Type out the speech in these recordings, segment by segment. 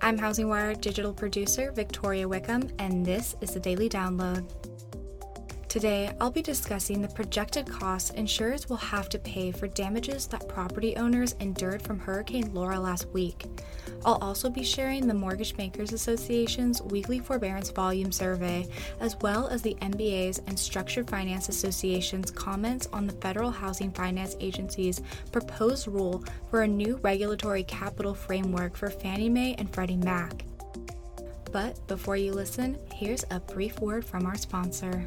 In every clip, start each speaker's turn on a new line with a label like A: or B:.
A: I'm HousingWire digital producer Victoria Wickham, and this is the Daily Download. Today, I'll be discussing the projected costs insurers will have to pay for damages that property owners endured from Hurricane Laura last week. I'll also be sharing the Mortgage Bankers Association's weekly forbearance volume survey, as well as the MBA's and Structured Finance Association's comments on the Federal Housing Finance Agency's proposed rule for a new regulatory capital framework for Fannie Mae and Freddie Mac. But before you listen, here's a brief word from our sponsor.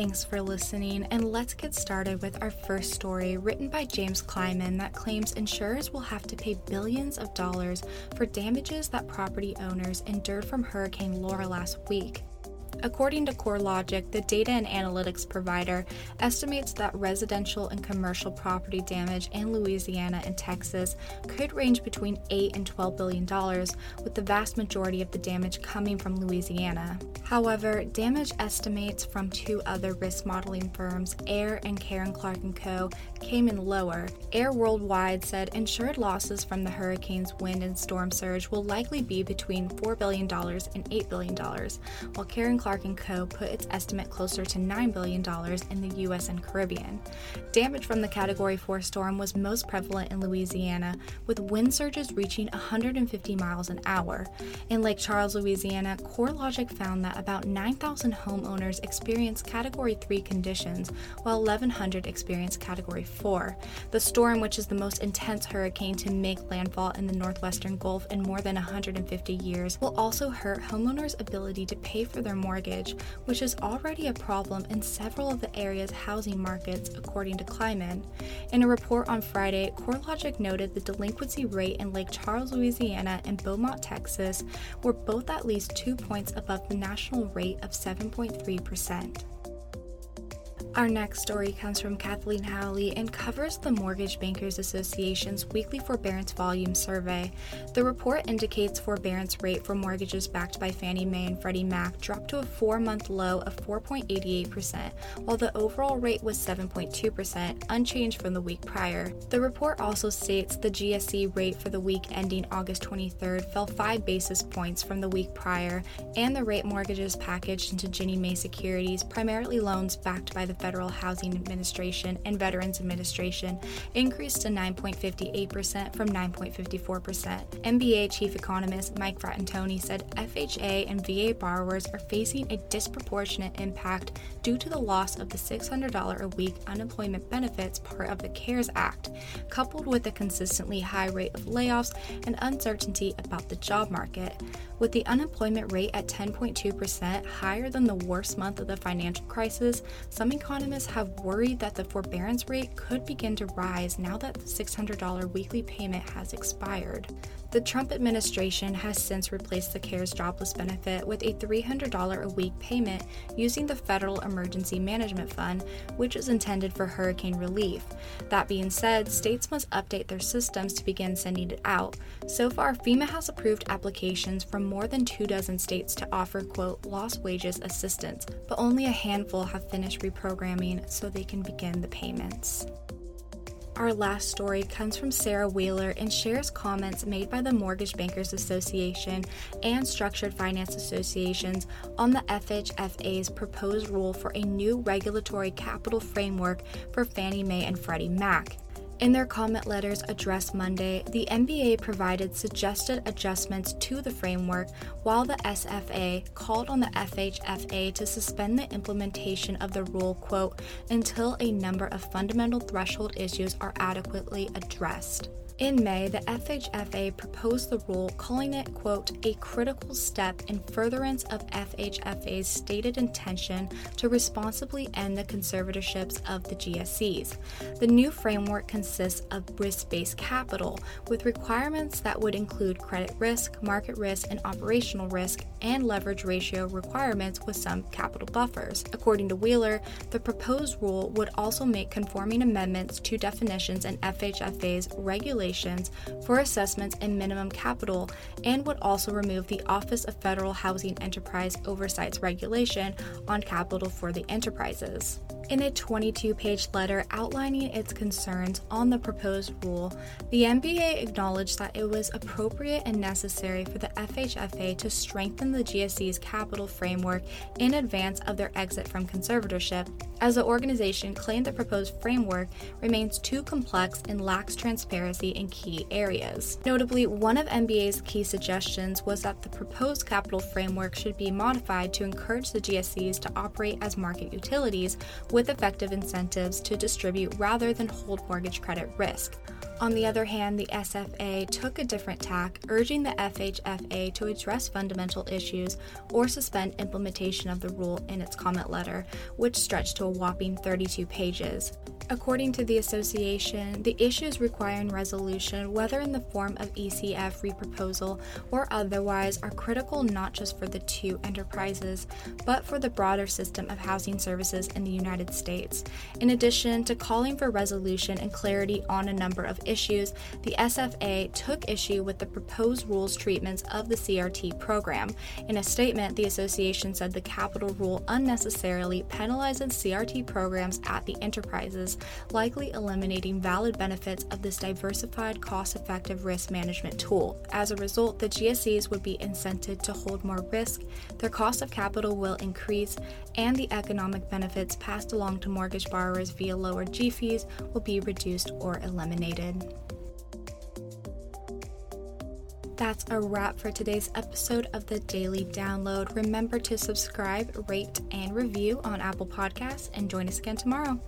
A: Thanks for listening, and let's get started with our first story written by James Kleimann that claims insurers will have to pay billions of dollars for damages that property owners endured from Hurricane Laura last week. According to CoreLogic, the data and analytics provider estimates that residential and commercial property damage in Louisiana and Texas could range between 8 and 12 billion dollars, with the vast majority of the damage coming from Louisiana. However, damage estimates from two other risk modeling firms, AIR and Karen Clark & Co, came in lower. AIR Worldwide said insured losses from the hurricane's wind and storm surge will likely be between $4 billion and $8 billion, while Karen Clark Clark & Co. put its estimate closer to $9 billion in the U.S. and Caribbean. Damage from the Category 4 storm was most prevalent in Louisiana, with wind surges reaching 150 miles an hour. In Lake Charles, Louisiana, CoreLogic found that about 9,000 homeowners experienced Category 3 conditions, while 1,100 experienced Category 4. The storm, which is the most intense hurricane to make landfall in the northwestern Gulf in more than 150 years, will also hurt homeowners' ability to pay for their mortgage mortgage, which is already a problem in several of the area's housing markets, according to Kleimann. In a report on Friday, CoreLogic noted the delinquency rate in Lake Charles, Louisiana, and Beaumont, Texas, were both at least two points above the national rate of 7.3%. Our next story comes from Kathleen Howley and covers the Mortgage Bankers Association's weekly forbearance volume survey. The report indicates forbearance rate for mortgages backed by Fannie Mae and Freddie Mac dropped to a four month low of 4.88%, while the overall rate was 7.2%, unchanged from the week prior. The report also states the GSE rate for the week ending August 23rd fell 5 basis points from the week prior, and the rate mortgages packaged into Ginnie Mae securities, primarily loans backed by the Federal Housing Administration and Veterans Administration increased to 9.58% from 9.54%. MBA chief economist Mike Fratantoni said FHA and VA borrowers are facing a disproportionate impact due to the loss of the $600 a week unemployment benefits part of the CARES Act, coupled with a consistently high rate of layoffs and uncertainty about the job market. With the unemployment rate at 10.2%, higher than the worst month of the financial crisis, some economists have worried that the forbearance rate could begin to rise now that the $600 weekly payment has expired. The Trump administration has since replaced the CARES jobless benefit with a $300 a week payment using the Federal Emergency Management Fund, which is intended for hurricane relief. That being said, states must update their systems to begin sending it out. So far, FEMA has approved applications from more than two dozen states to offer, quote, lost wages assistance, but only a handful have finished reprogramming so they can begin the payments. Our last story comes from Sarah Wheeler and shares comments made by the Mortgage Bankers Association and Structured Finance Associations on the FHFA's proposed rule for a new regulatory capital framework for Fannie Mae and Freddie Mac. In their comment letters addressed Monday, the MBA provided suggested adjustments to the framework, while the SFA called on the FHFA to suspend the implementation of the rule, quote, until a number of fundamental threshold issues are adequately addressed. In May, the FHFA proposed the rule, calling it, quote, a critical step in furtherance of FHFA's stated intention to responsibly end the conservatorships of the GSEs. The new framework consists of risk based capital, with requirements that would include credit risk, market risk, and operational risk, and leverage ratio requirements with some capital buffers. According to Wheeler, the proposed rule would also make conforming amendments to definitions in FHFA's regulations regulations for assessments and minimum capital and would also remove the Office of Federal Housing Enterprise Oversight's regulation on capital for the enterprises. In a 22 page letter outlining its concerns on the proposed rule, the MBA acknowledged that it was appropriate and necessary for the FHFA to strengthen the GSE's capital framework in advance of their exit from conservatorship, as the organization claimed the proposed framework remains too complex and lacks transparency in key areas. Notably, one of MBA's key suggestions was that the proposed capital framework should be modified to encourage the GSEs to operate as market utilities with effective incentives to distribute rather than hold mortgage credit risk. On the other hand, the SFA took a different tack, urging the FHFA to address fundamental issues or suspend implementation of the rule in its comment letter, which stretched to a whopping 32 pages. According to the association, the issues requiring resolution, whether in the form of ECF reproposal or otherwise, are critical not just for the two enterprises, but for the broader system of housing services in the United States. In addition to calling for resolution and clarity on a number of issues, the SFA took issue with the proposed rules treatments of the CRT program. In a statement, the association said the capital rule unnecessarily penalizes CRT programs at the enterprises likely eliminating valid benefits of this diversified, cost effective risk management tool. As a result, the GSEs would be incented to hold more risk, their cost of capital will increase, and the economic benefits passed along to mortgage borrowers via lower G fees will be reduced or eliminated. That's a wrap for today's episode of the Daily Download. Remember to subscribe, rate, and review on Apple Podcasts, and join us again tomorrow.